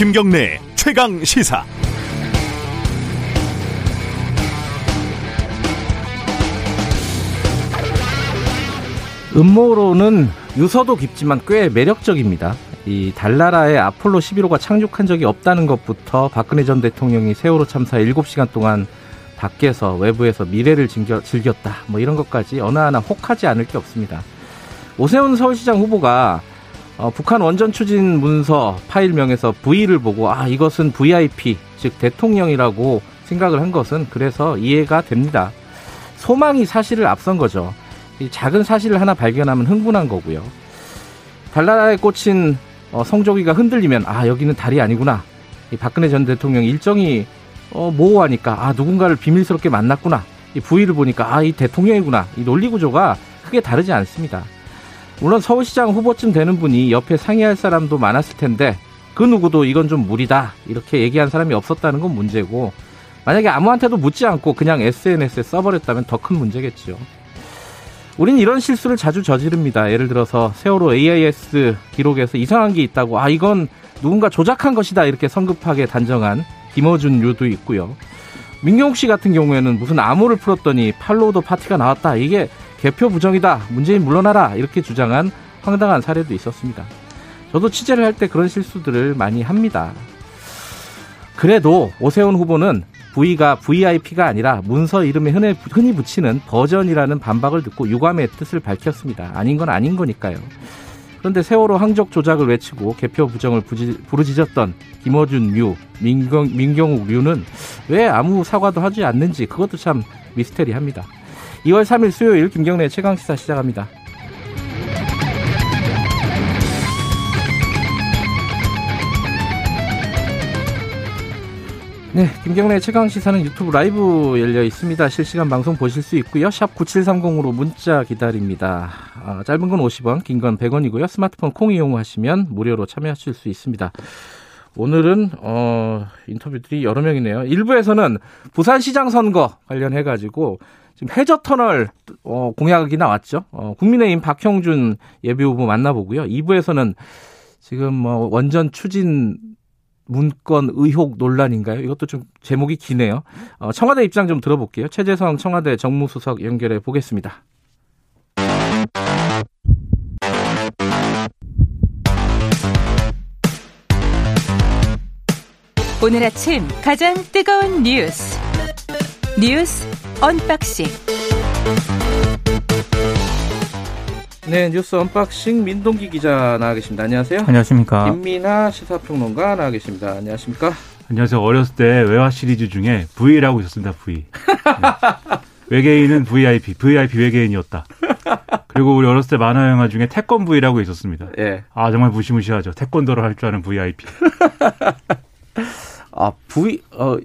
김경래 최강 시사. 음모론은 유서도 깊지만 꽤 매력적입니다. 이 달나라에 아폴로 11호가 착륙한 적이 없다는 것부터 박근혜 전 대통령이 세월호 참사 7시간 동안 밖에서 외부에서 미래를 즐겨, 즐겼다. 뭐 이런 것까지 어느 하나 혹하지 않을 게 없습니다. 오세훈 서울시장 후보가 어, 북한 원전 추진 문서 파일명에서 V를 보고 아 이것은 VIP 즉 대통령이라고 생각을 한 것은 그래서 이해가 됩니다. 소망이 사실을 앞선 거죠. 작은 사실을 하나 발견하면 흥분한 거고요. 달나라에 꽂힌 어, 성조기가 흔들리면 아 여기는 달이 아니구나. 이 박근혜 전 대통령 일정이 어, 모호하니까 아 누군가를 비밀스럽게 만났구나. 이 부위를 보니까 아 이 대통령이구나. 이 논리 구조가 크게 다르지 않습니다. 물론 서울시장 후보쯤 되는 분이 옆에 상의할 사람도 많았을 텐데 그 누구도 이건 좀 무리다 이렇게 얘기한 사람이 없었다는 건 문제고 만약에 아무한테도 묻지 않고 그냥 SNS에 써버렸다면 더 큰 문제겠죠. 우린 이런 실수를 자주 저지릅니다. 예를 들어서 세월호 AIS 기록에서 이상한 게 있다고 아 이건 누군가 조작한 것이다 이렇게 성급하게 단정한 김어준 류도 있고요. 민경욱 씨 같은 경우에는 무슨 암호를 풀었더니 팔로우더 파티가 나왔다. 이게 개표 부정이다. 문재인 물러나라. 이렇게 주장한 황당한 사례도 있었습니다. 저도 취재를 할 때 그런 실수들을 많이 합니다. 그래도 오세훈 후보는 V가 VIP가 아니라 문서 이름에 흔히, 흔히 붙이는 버전이라는 반박을 듣고 유감의 뜻을 밝혔습니다. 아닌 건 아닌 거니까요. 그런데 세월호 항적 조작을 외치고 개표 부정을 부지, 부르짖었던 김어준 류, 민경, 민경욱 류는 왜 아무 사과도 하지 않는지 그것도 참 미스테리합니다. 2월 3일 수요일 김경래 최강 시사 시작합니다. 네, 김경래 최강 시사는 유튜브 라이브 열려 있습니다. 실시간 방송 보실 수 있고요. 샵 9730으로 문자 기다립니다. 아, 짧은 건 50원, 긴 건 100원이고요. 스마트폰 콩 이용하시면 무료로 참여하실 수 있습니다. 오늘은 어, 인터뷰들이 여러 명이네요. 1부에서는 부산시장 선거 관련해 가지고 지금 해저 터널 어, 공약이 나왔죠. 어, 국민의힘 박형준 예비 후보 만나보고요. 2부에서는 지금 뭐 원전 추진 문건 의혹 논란인가요? 이것도 좀 제목이 기네요. 어, 청와대 입장 좀 들어볼게요. 최재성 청와대 정무수석 연결해 보겠습니다. 오늘 아침 가장 뜨거운 뉴스 뉴스 언박싱 네, 뉴스 unboxing 민동기 기자 나와 계십니다. 안녕하세요. 안녕하십니까. 김민아 시사평론가 나와 계십니다. 안녕하십니까. 안녕하세요. 어렸을 때 외화 시리즈 중에 V라고 있었습니다. V. 네. 외계인은 VIP, VIP 외계인이었다. 그리고 우리 어렸을 때 만화 영화 중에 태권 V라고 있었습니다. 예. 아 정말 무시무시하죠. 태권도를 할 줄 아는 VIP. 아 V 어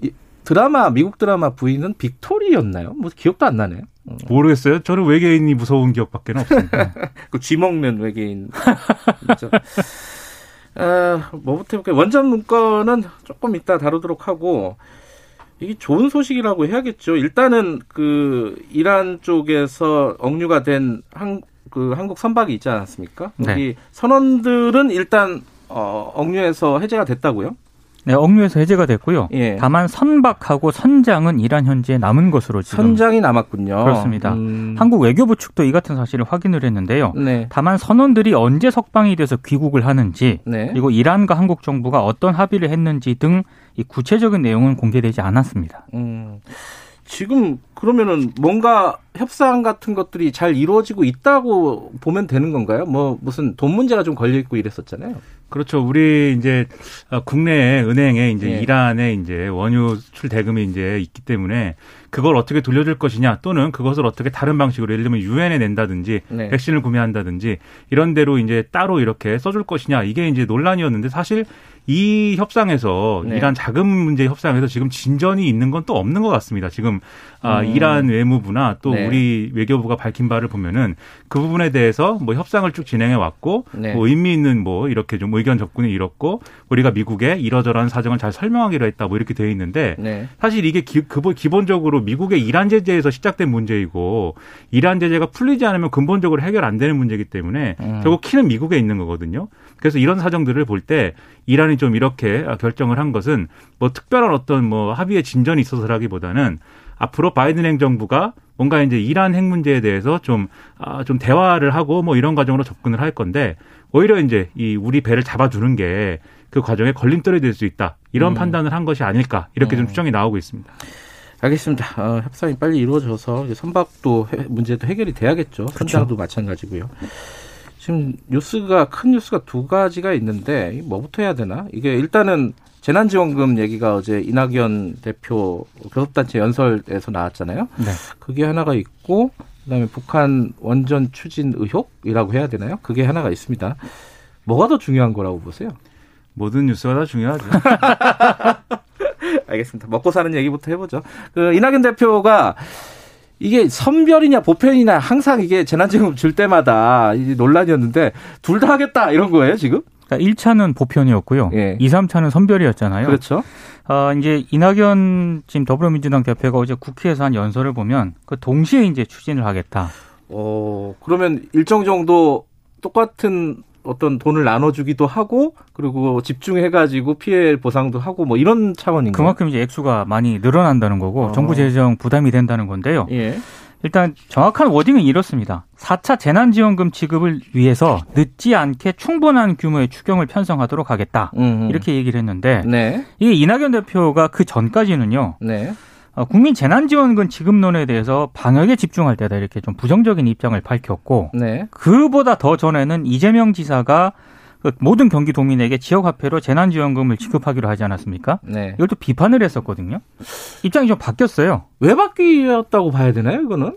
드라마 미국 드라마 V는 빅토리였나요? 뭐 기억도 안 나네요. 모르겠어요. 저는 외계인이 무서운 기억밖에 없습니다. 그쥐 먹는 외계인. 아, 뭐부터 해볼까요? 원전 문건은 조금 이따 다루도록 하고, 이게 좋은 소식이라고 해야겠죠. 일단은 그 이란 쪽에서 억류가 된 한, 그 한국 선박이 있지 않았습니까? 네. 여기 선원들은 일단 어, 억류에서 해제가 됐다고요? 네, 억류에서 해제가 됐고요. 예. 다만 선박하고 선장은 이란 현지에 남은 것으로 지금 선장이 남았군요. 그렇습니다. 음. 한국 외교부 측도 이 같은 사실을 확인을 했는데요. 네. 다만 선원들이 언제 석방이 돼서 귀국을 하는지 네. 그리고 이란과 한국 정부가 어떤 합의를 했는지 등이 구체적인 내용은 공개되지 않았습니다. 음. 지금 그러면은 뭔가 협상 같은 것들이 잘 이루어지고 있다고 보면 되는 건가요? 뭐 무슨 돈 문제가 좀 걸려 있고 이랬었잖아요. 그렇죠. 우리 이제 국내 은행에 이제 네. 이란에 이제 원유 수출 대금이 이제 있기 때문에 그걸 어떻게 돌려줄 것이냐 또는 그것을 어떻게 다른 방식으로 예를 들면 유엔에 낸다든지 네. 백신을 구매한다든지 이런 대로 이제 따로 이렇게 써줄 것이냐 이게 이제 논란이었는데 사실 이 협상에서 네. 이란 자금 문제 협상에서 지금 진전이 있는 건 또 없는 것 같습니다. 지금 아, 음. 이란 외무부나 또 네. 우리 외교부가 밝힌 바를 보면은 그 부분에 대해서 뭐 협상을 쭉 진행해 왔고 네. 뭐 의미 있는 뭐 이렇게 좀 의견 접근이 이렇고 우리가 미국에 이러저러한 사정을 잘 설명하기로 했다 뭐 이렇게 되어 있는데 네. 사실 이게 기, 기본적으로 미국의 이란 제재에서 시작된 문제이고 이란 제재가 풀리지 않으면 근본적으로 해결 안 되는 문제이기 때문에 음. 결국 키는 미국에 있는 거거든요. 그래서 이런 사정들을 볼 때 이란이 좀 이렇게 결정을 한 것은 뭐 특별한 어떤 뭐 합의의 진전이 있어서라기보다는 앞으로 바이든 행정부가 뭔가 이제 이란 핵 문제에 대해서 좀, 아, 좀 대화를 하고 뭐 이런 과정으로 접근을 할 건데 오히려 이제 이 우리 배를 잡아주는 게 그 과정에 걸림돌이 될 수 있다. 이런 음. 판단을 한 것이 아닐까. 이렇게 좀 음. 추정이 나오고 있습니다. 알겠습니다. 어, 협상이 빨리 이루어져서 선박도 해, 문제도 해결이 돼야겠죠. 선장도 그렇죠. 마찬가지고요. 지금 뉴스가 큰 뉴스가 두 가지가 있는데 뭐부터 해야 되나? 이게 일단은 재난지원금 얘기가 어제 이낙연 대표 교섭단체 연설에서 나왔잖아요. 네. 그게 하나가 있고 그다음에 북한 원전 추진 의혹이라고 해야 되나요? 그게 하나가 있습니다. 뭐가 더 중요한 거라고 보세요? 모든 뉴스가 다 중요하죠. 알겠습니다. 먹고 사는 얘기부터 해보죠. 그 이낙연 대표가 이게 선별이냐 보편이냐 항상 이게 재난지원금 줄 때마다 논란이었는데 둘 다 하겠다 이런 거예요 지금? 그러니까 1차는 보편이었고요. 예. 2, 3차는 선별이었잖아요. 그렇죠. 어, 이제 이낙연 지금 더불어민주당 대표가 어제 국회에서 한 연설을 보면 그 동시에 이제 추진을 하겠다. 어, 그러면 일정 정도 똑같은 어떤 돈을 나눠주기도 하고 그리고 집중해가지고 피해 보상도 하고 뭐 이런 차원인가요? 그만큼 이제 액수가 많이 늘어난다는 거고 어. 정부 재정 부담이 된다는 건데요. 예. 일단 정확한 워딩은 이렇습니다. 4차 재난지원금 지급을 위해서 늦지 않게 충분한 규모의 추경을 편성하도록 하겠다. 음흠. 이렇게 얘기를 했는데 네. 이게 이낙연 대표가 그 전까지는요. 네. 어, 국민 재난지원금 지급론에 대해서 방역에 집중할 때다 이렇게 좀 부정적인 입장을 밝혔고 네. 그보다 더 전에는 이재명 지사가 그 모든 경기도민에게 지역화폐로 재난지원금을 지급하기로 하지 않았습니까? 네. 또 비판을 했었거든요. 입장이 좀 바뀌었어요. 왜 바뀌었다고 봐야 되나요, 이거는?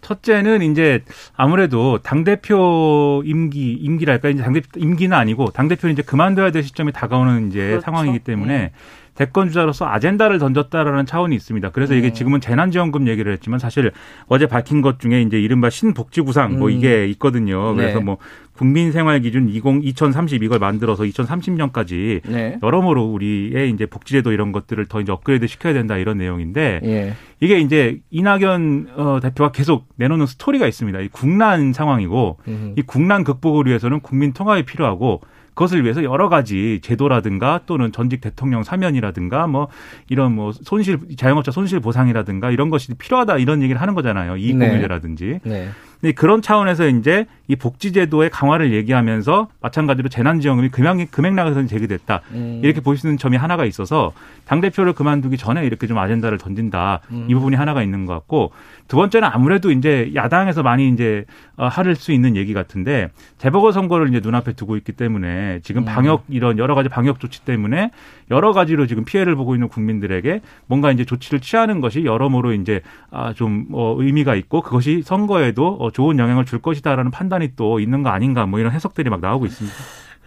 첫째는 이제 아무래도 당 대표 임기, 임기랄까, 이제 당 대표 임기는 아니고 당 대표는 이제 그만둬야 될 시점이 다가오는 이제 그렇죠. 상황이기 때문에 네. 대권 주자로서 아젠다를 던졌다라는 차원이 있습니다. 그래서 이게 네. 지금은 재난지원금 얘기를 했지만 사실 어제 밝힌 것 중에 이제 이른바 신복지구상 뭐 음. 이게 있거든요. 그래서 네. 뭐 국민 생활 기준 20, 2030 이걸 만들어서 2030년까지 네. 여러모로 우리의 이제 복지제도 이런 것들을 더 이제 업그레이드 시켜야 된다 이런 내용인데 예. 이게 이제 이낙연 어, 대표가 계속 내놓는 스토리가 있습니다. 이 국난 상황이고 음 이 국난 극복을 위해서는 국민 통합이 필요하고 그것을 위해서 여러 가지 제도라든가 또는 전직 대통령 사면이라든가 뭐 이런 뭐 손실 자영업자 손실 보상이라든가 이런 것이 필요하다 이런 얘기를 하는 거잖아요. 이익 공유제라든지. 네. 네. 그런 차원에서 이제 이 복지제도의 강화를 얘기하면서 마찬가지로 재난지원금이 금액 금액락에서 제기됐다 음. 이렇게 보시는 점이 하나가 있어서 당 대표를 그만두기 전에 이렇게 좀 아젠다를 던진다 음. 이 부분이 하나가 있는 것 같고 두 번째는 아무래도 이제 야당에서 많이 이제 어, 할수 있는 얘기 같은데 재보궐 선거를 이제 눈앞에 두고 있기 때문에 지금 음. 방역 이런 여러 가지 방역 조치 때문에 여러 가지로 지금 피해를 보고 있는 국민들에게 뭔가 이제 조치를 취하는 것이 여러모로 이제 아좀 어, 의미가 있고 그것이 선거에도 어, 좋은 영향을 줄 것이다라는 판단이 또 있는 거 아닌가 뭐 이런 해석들이 막 나오고 있습니다.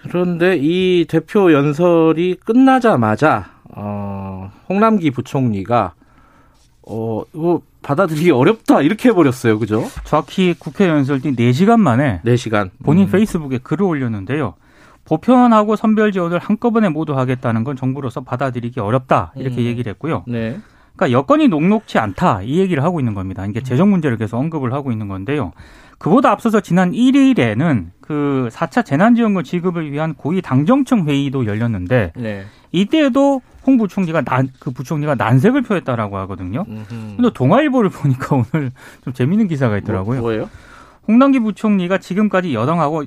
그런데 이 대표 연설이 끝나자마자 어, 홍남기 부총리가 어, 이거 받아들이기 어렵다 이렇게 해버렸어요. 그죠? 정확히 국회 연설 뒤 4시간 만에 4시간. 본인 음. 페이스북에 글을 올렸는데요. 보편하고 선별 지원을 한꺼번에 모두 하겠다는 건 정부로서 받아들이기 어렵다 이렇게 음. 얘기를 했고요. 네. 그러니까 여건이 녹록치 않다 이 얘기를 하고 있는 겁니다. 이게 재정 문제를 계속 언급을 하고 있는 건데요. 그보다 앞서서 지난 1일에는 그 4차 재난지원금 지급을 위한 고위 당정청 회의도 열렸는데 네. 이때에도 홍 부총리가 난, 그 부총리가 난색을 표했다라고 하거든요. 근데 동아일보를 보니까 오늘 좀 재밌는 기사가 있더라고요. 뭐, 예요 홍남기 부총리가 지금까지 여당하고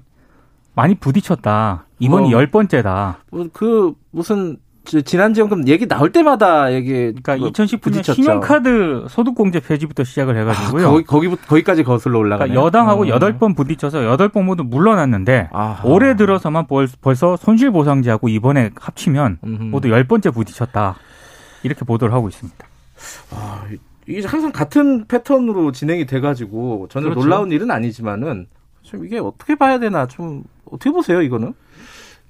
많이 부딪혔다. 이번이 어, 열 번째다. 뭐그 무슨 지난지원금 얘기 나올 때마다 얘기 그러니까 2019년 부딪혔죠. 신용카드 소득공제 폐지부터 시작을 해가지고요. 아, 거기 거기부터 거기까지 거슬러 올라가. 그러니까 여당하고 음. 여덟 번 부딪혀서 여덟 번 모두 물러났는데 아하. 올해 들어서만 벌써 손실보상제하고 이번에 합치면 음흠. 모두 열 번째 부딪혔다. 이렇게 보도를 하고 있습니다. 아, 이게 항상 같은 패턴으로 진행이 돼가지고 전혀 그렇죠. 놀라운 일은 아니지만은 좀 이게 어떻게 봐야 되나 좀 어떻게 보세요 이거는?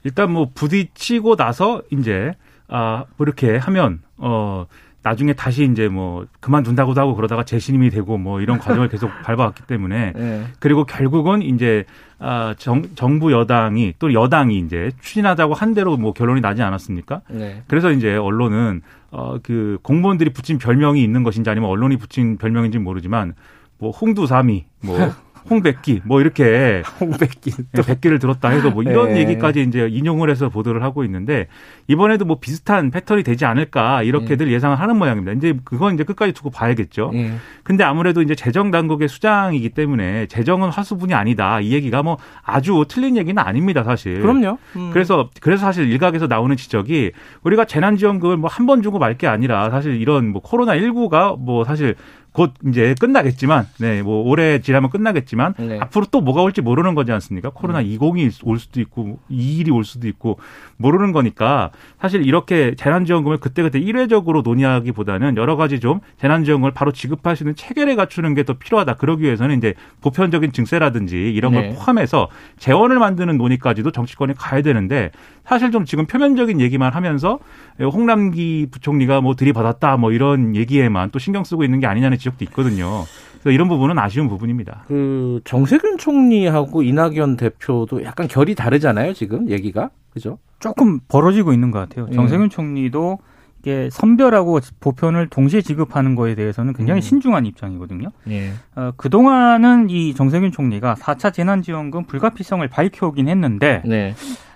일단 뭐 부딪히고 나서 이제 아, 뭐 이렇게 하면 어 나중에 다시 이제 뭐 그만둔다고도 하고 그러다가 재신임이 되고 뭐 이런 과정을 계속 밟아왔기 때문에 네. 그리고 결국은 이제 아 정, 정부 여당이 또 여당이 이제 추진하자고 한 대로 뭐 결론이 나지 않았습니까? 네. 그래서 이제 언론은 어 그 공무원들이 붙인 별명이 있는 것인지 아니면 언론이 붙인 별명인지 모르지만 뭐 홍두삼이 뭐 홍백기 뭐 이렇게 홍백기 또 백기를 들었다 해도 뭐 이런 네. 얘기까지 이제 인용을 해서 보도를 하고 있는데 이번에도 뭐 비슷한 패턴이 되지 않을까 이렇게들 네. 예상을 하는 모양입니다. 이제 그건 이제 끝까지 두고 봐야겠죠. 네. 근데 아무래도 이제 재정 당국의 수장이기 때문에 재정은 화수분이 아니다 이 얘기가 뭐 아주 틀린 얘기는 아닙니다 사실. 그럼요. 음. 그래서 그래서 사실 일각에서 나오는 지적이 우리가 재난지원금을 뭐 한 번 주고 말 게 아니라 사실 이런 뭐 코로나 19가 뭐 사실 곧 이제 끝나겠지만, 네, 뭐 올해 지나면 끝나겠지만 네. 앞으로 또 뭐가 올지 모르는 거지 않습니까? 코로나 음. 20이 올 수도 있고 21이 올 수도 있고 모르는 거니까 사실 이렇게 재난지원금을 그때그때 일회적으로 논의하기보다는 여러 가지 좀 재난지원금을 바로 지급할 수 있는 체계를 갖추는 게 더 필요하다. 그러기 위해서는 이제 보편적인 증세라든지 이런 걸 네. 포함해서 재원을 만드는 논의까지도 정치권이 가야 되는데 사실 좀 지금 표면적인 얘기만 하면서 홍남기 부총리가 뭐 들이받았다 뭐 이런 얘기에만 또 신경 쓰고 있는 게 아니냐는 지적도 있거든요. 그래서 이런 부분은 아쉬운 부분입니다. 그 정세균 총리하고 이낙연 대표도 약간 결이 다르잖아요, 지금 얘기가. 그죠? 조금 벌어지고 있는 것 같아요. 예. 정세균 총리도 이게 선별하고 보편을 동시에 지급하는 거에 대해서는 굉장히 음. 신중한 입장이거든요. 예. 어, 그동안은 이 정세균 총리가 4차 재난지원금 불가피성을 밝혀오긴 했는데 네.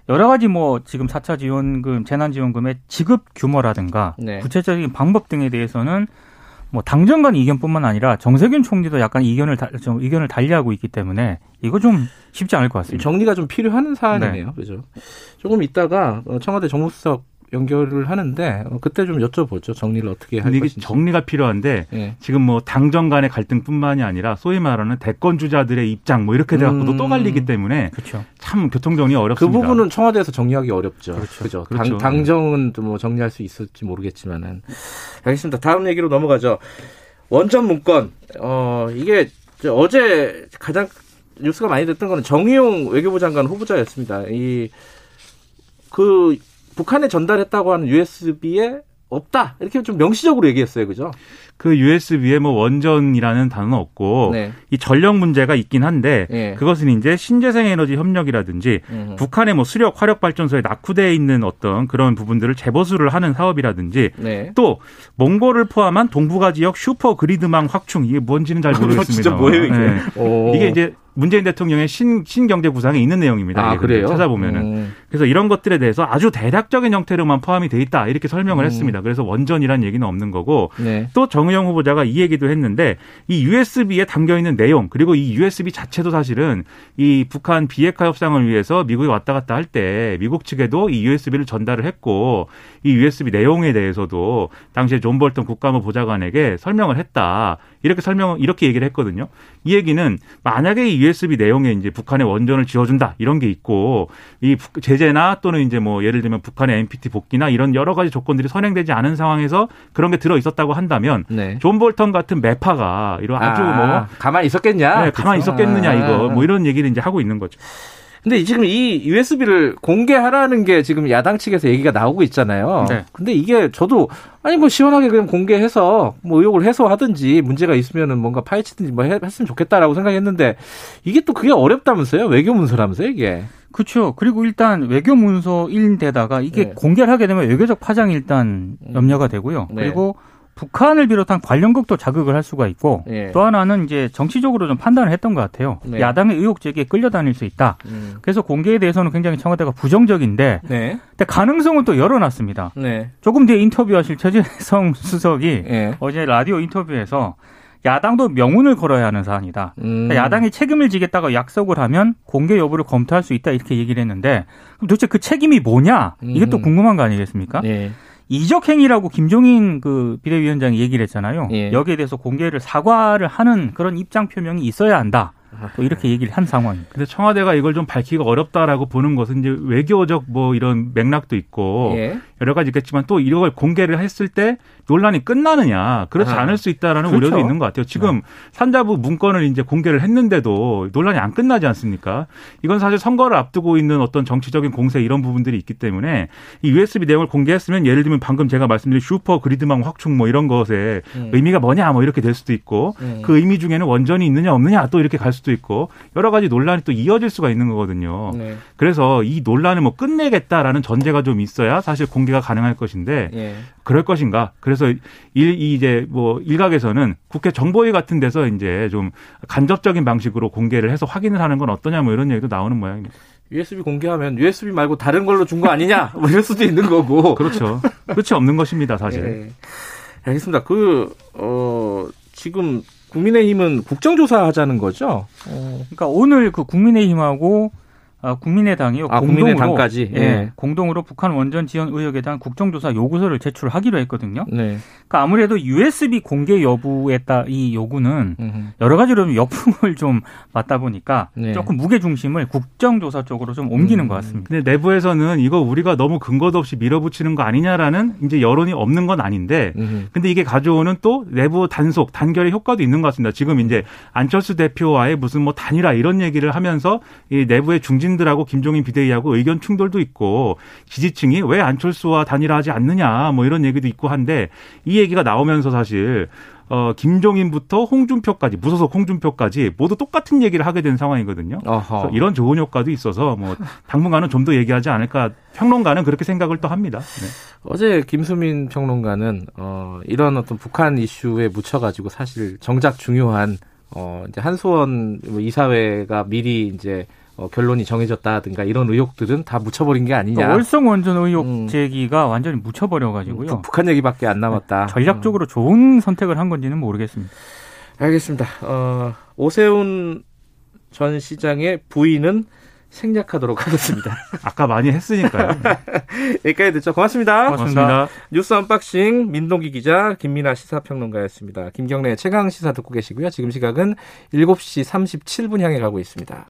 여러 가지 뭐 지금 4차 지원금, 재난지원금의 지급 규모라든가 네. 구체적인 방법 등에 대해서는 뭐 당정 간 이견뿐만 아니라 정세균 총리도 약간 이견을 다, 좀 의견을 달리하고 있기 때문에 이거 좀 쉽지 않을 것 같습니다. 정리가 좀 필요한 사안이네요. 네. 그죠? 조금 있다가 청와대 정무수석 연결을 하는데 어, 그때 좀 여쭤보죠. 정리를 어떻게 할 것인지. 정리가 필요한데 네. 지금 뭐 당정 간의 갈등뿐만이 아니라 소위 말하는 대권 주자들의 입장 뭐 이렇게 돼갖고도 음. 또 갈리기 때문에 그렇죠. 참 교통 정리 어렵습니다. 그 부분은 청와대에서 정리하기 어렵죠. 그렇죠. 그죠? 그렇죠. 당, 정은 뭐 정리할 수 있을지 모르겠지만은 알겠습니다. 다음 얘기로 넘어가죠. 원전 문건 어 이게 어제 가장 뉴스가 많이 됐던 거는 정의용 외교부 장관 후보자였습니다. 이그 북한에 전달했다고 하는 USB에 없다 이렇게 좀 명시적으로 얘기했어요, 그죠? 그 USB에 뭐 원전이라는 단어는 없고 네. 이 전력 문제가 있긴 한데 네. 그것은 이제 신재생 에너지 협력이라든지 음. 북한의 뭐 수력 화력 발전소에 낙후되어 있는 어떤 그런 부분들을 재보수를 하는 사업이라든지 네. 또 몽골을 포함한 동북아 지역 슈퍼 그리드망 확충 이게 뭔지는 잘 모르겠습니다. 진짜 뭐예요 이게? 네. 이게 이제 문재인 대통령의 신, 신경제 구상에 있는 내용입니다. 아, 그래요? 찾아보면은. 음. 그래서 이런 것들에 대해서 아주 대략적인 형태로만 포함이 돼 있다. 이렇게 설명을 음. 했습니다. 그래서 원전이란 얘기는 없는 거고 네. 또 정의용 후보자가 이 얘기도 했는데 이 USB에 담겨 있는 내용 그리고 이 USB 자체도 사실은 이 북한 비핵화 협상을 위해서 미국에 왔다 갔다 할 때 미국 측에도 이 USB를 전달을 했고 이 USB 내용에 대해서도 당시에 존 볼턴 국가안보 보좌관에게 설명을 했다. 이렇게 설명 이렇게 얘기를 했거든요. 이 얘기는 만약에 이 USB 내용에 이제 북한의 원전을 지어준다 이런 게 있고 이 제재 나 또는 이제 뭐 예를 들면 북한의 NPT 복귀나 이런 여러 가지 조건들이 선행되지 않은 상황에서 그런 게 들어 있었다고 한다면 네. 존 볼턴 같은 매파가 이런 아주 아, 뭐 가만히 있었겠냐? 네, 가만히 있었겠느냐 이거 뭐 이런 얘기를 이제 하고 있는 거죠. 근데 지금 이 USB를 공개하라는 게 지금 야당 측에서 얘기가 나오고 있잖아요. 네. 근데 이게 저도 아니 뭐 시원하게 그냥 공개해서 뭐 의혹을 해소하든지 문제가 있으면은 뭔가 파헤치든지 뭐 했으면 좋겠다라고 생각했는데 이게 또 그게 어렵다면서요? 외교 문서라면서요, 이게. 그렇죠. 그리고 일단 외교 문서인데다가 이게 네. 공개를 하게 되면 외교적 파장이 일단 염려가 되고요. 네. 그리고 북한을 비롯한 관련국도 자극을 할 수가 있고 예. 또 하나는 이제 정치적으로 좀 판단을 했던 것 같아요. 네. 야당의 의혹 제기에 끌려다닐 수 있다. 음. 그래서 공개에 대해서는 굉장히 청와대가 부정적인데 네. 근데 가능성은 또 열어놨습니다. 네. 조금 뒤에 인터뷰하실 최재성 수석이 예. 어제 라디오 인터뷰에서 야당도 명운을 걸어야 하는 사안이다. 음. 그러니까 야당이 책임을 지겠다고 약속을 하면 공개 여부를 검토할 수 있다 이렇게 얘기를 했는데 그럼 도대체 그 책임이 뭐냐? 이게 또 음. 궁금한 거 아니겠습니까? 네. 이적 행위라고 김종인 그 비대위원장이 얘기를 했잖아요. 예. 여기에 대해서 공개를 사과를 하는 그런 입장 표명이 있어야 한다. 또 이렇게 얘기를 한 상황입니다. 근데 청와대가 이걸 좀 밝히기가 어렵다라고 보는 것은 이제 외교적 뭐 이런 맥락도 있고 예. 여러 가지 있겠지만 또 이걸 공개를 했을 때 논란이 끝나느냐 그렇지 아, 않을 수 있다라는 그렇죠. 우려도 있는 것 같아요. 지금 네. 산자부 문건을 이제 공개를 했는데도 논란이 안 끝나지 않습니까? 이건 사실 선거를 앞두고 있는 어떤 정치적인 공세 이런 부분들이 있기 때문에 이 USB 내용을 공개했으면 예를 들면 방금 제가 말씀드린 슈퍼 그리드망 확충 뭐 이런 것에 음. 의미가 뭐냐 뭐 이렇게 될 수도 있고 음. 그 의미 중에는 원전이 있느냐 없느냐 또 이렇게 갈 수도 수도 있고 여러 가지 논란이 또 이어질 수가 있는 거거든요. 네. 그래서 이 논란을 뭐 끝내겠다라는 전제가 좀 있어야 사실 공개가 가능할 것인데 예. 그럴 것인가? 그래서 일 이제 뭐 일각에서는 국회 정보위 같은 데서 이제 좀 간접적인 방식으로 공개를 해서 확인을 하는 건 어떠냐 뭐 이런 얘기도 나오는 모양입니다. USB 공개하면 USB 말고 다른 걸로 준 거 아니냐? 뭐 이럴 수도 있는 거고. 그렇죠. 끝이 없는 것입니다, 사실. 네. 알겠습니다. 그, 어, 지금 국민의힘은 국정조사 하자는 거죠? 어. 그러니까 오늘 그 국민의힘하고 아, 국민의당이요. 아, 공동으로, 국민의당까지. 예. 예. 공동으로 북한 원전 지원 의혹에 대한 국정조사 요구서를 제출하기로 했거든요. 네. 그러니까 아무래도 USB 공개 여부에 따이 요구는 음흠. 여러 가지로 역풍을 좀 맞다 보니까 네. 조금 무게 중심을 국정조사 쪽으로 좀 옮기는 음. 것 같습니다. 근데 내부에서는 이거 우리가 너무 근거도 없이 밀어붙이는 거 아니냐라는 이제 여론이 없는 건 아닌데, 음흠. 근데 이게 가져오는 또 내부 단속, 단결의 효과도 있는 것 같습니다. 지금 이제 안철수 대표와의 무슨 뭐 단일화 이런 얘기를 하면서 이 내부의 중진 국민들하고 김종인 비대위하고 의견 충돌도 있고 지지층이 왜 안철수와 단일화하지 않느냐 뭐 이런 얘기도 있고 한데 이 얘기가 나오면서 사실 어, 김종인부터 홍준표까지, 무소속 홍준표까지 모두 똑같은 얘기를 하게 된 상황이거든요. 이런 좋은 효과도 있어서 뭐 당분간은 좀 더 얘기하지 않을까 평론가는 그렇게 생각을 또 합니다. 네. 어제 김수민 평론가는 어, 이런 어떤 북한 이슈에 묻혀가지고 사실 정작 중요한 어, 이제 한소원 뭐 이사회가 미리 이제 어, 결론이 정해졌다든가 이런 의혹들은 다 묻혀버린 게 아니냐. 그러니까 월성 원전 의혹 음. 제기가 완전히 묻혀버려가지고요. 음, 북한 얘기밖에 안 남았다. 네, 전략적으로 음. 좋은 선택을 한 건지는 모르겠습니다. 알겠습니다. 어, 오세훈 전 시장의 부인은 생략하도록 하겠습니다. 아까 많이 했으니까요. 여기까지 듣죠. 고맙습니다. 고맙습니다. 고맙습니다. 뉴스 unboxing 민동기 기자 김민아 시사평론가였습니다. 김경래 최강 시사 듣고 계시고요. 지금 시각은 7시 37분 향해 가고 있습니다.